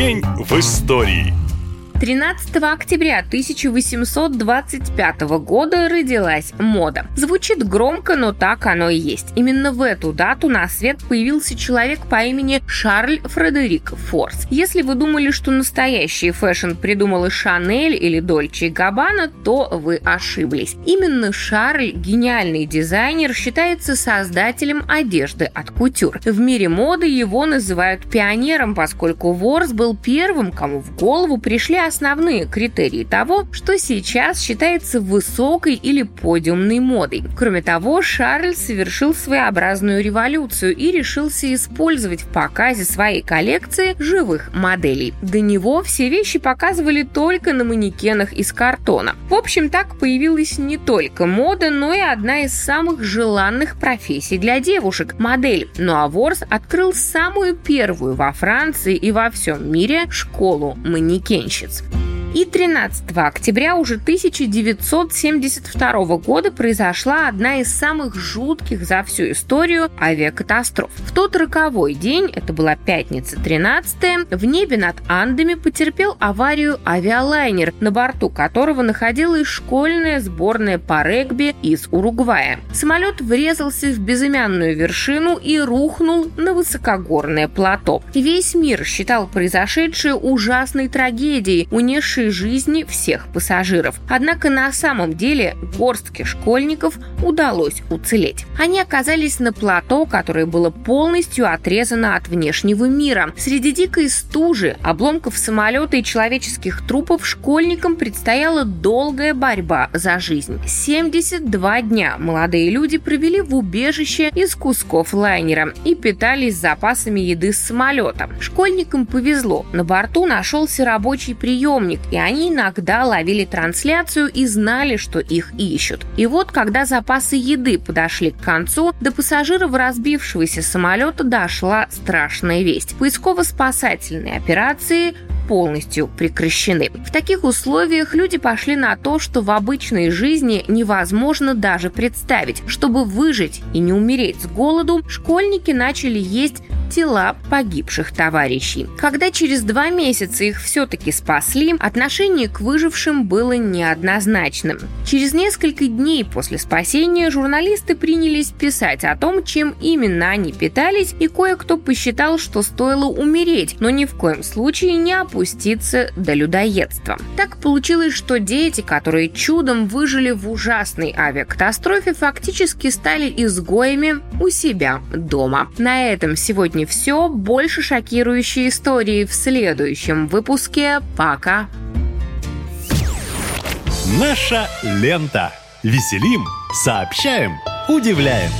День в истории. 13 октября 1825 года родилась мода. Звучит громко, но так оно и есть. Именно в эту дату на свет появился человек по имени Шарль Фредерик Форс. Если вы думали, что настоящий fashion придумала Шанель или Дольче Габбана, то вы ошиблись. Именно Шарль, гениальный дизайнер, считается создателем одежды от кутюр. В мире моды его называют пионером, поскольку Ворс был первым, кому в голову пришли основные критерии того, что сейчас считается высокой или подиумной модой. Кроме того, Шарль совершил своеобразную революцию и решился использовать в показе своей коллекции живых моделей. До него все вещи показывали только на манекенах из картона. В общем, так появилась не только мода, но и одна из самых желанных профессий для девушек – модель. Ну а Ворс открыл самую первую во Франции и во всем мире школу манекенщиц. И 13 октября уже 1972 года произошла одна из самых жутких за всю историю авиакатастроф. В тот роковой день, это была пятница 13 в небе над Андами потерпел аварию авиалайнер, на борту которого находилась школьная сборная по регби из Уругвая. Самолет врезался в безымянную вершину и рухнул на высокогорное плато. Весь мир считал произошедшее ужасной трагедией, унесшей лучшей жизни всех пассажиров. Однако на самом деле горстке школьников удалось уцелеть. Они оказались на плато, которое было полностью отрезано от внешнего мира. Среди дикой стужи, обломков самолета и человеческих трупов школьникам предстояла долгая борьба за жизнь. 72 дня молодые люди провели в убежище из кусков лайнера и питались запасами еды с самолета. Школьникам повезло. На борту нашелся рабочий приемник, и они иногда ловили трансляцию и знали, что их ищут. И вот, когда запасы еды подошли к концу, до пассажиров разбившегося самолета дошла страшная весть. Поисково-спасательные операции полностью прекращены. В таких условиях люди пошли на то, что в обычной жизни невозможно даже представить. Чтобы выжить и не умереть с голоду, школьники начали есть тела погибших товарищей. Когда через два месяца их все-таки спасли, отношение к выжившим было неоднозначным. Через несколько дней после спасения журналисты принялись писать о том, чем именно они питались, и кое-кто посчитал, что стоило умереть, но ни в коем случае не опуститься до людоедства. Так получилось, что дети, которые чудом выжили в ужасной авиакатастрофе, фактически стали изгоями у себя дома. На этом сегодня все. Больше шокирующие истории в следующем выпуске. Пока! Наша лента. Веселим, сообщаем, удивляем.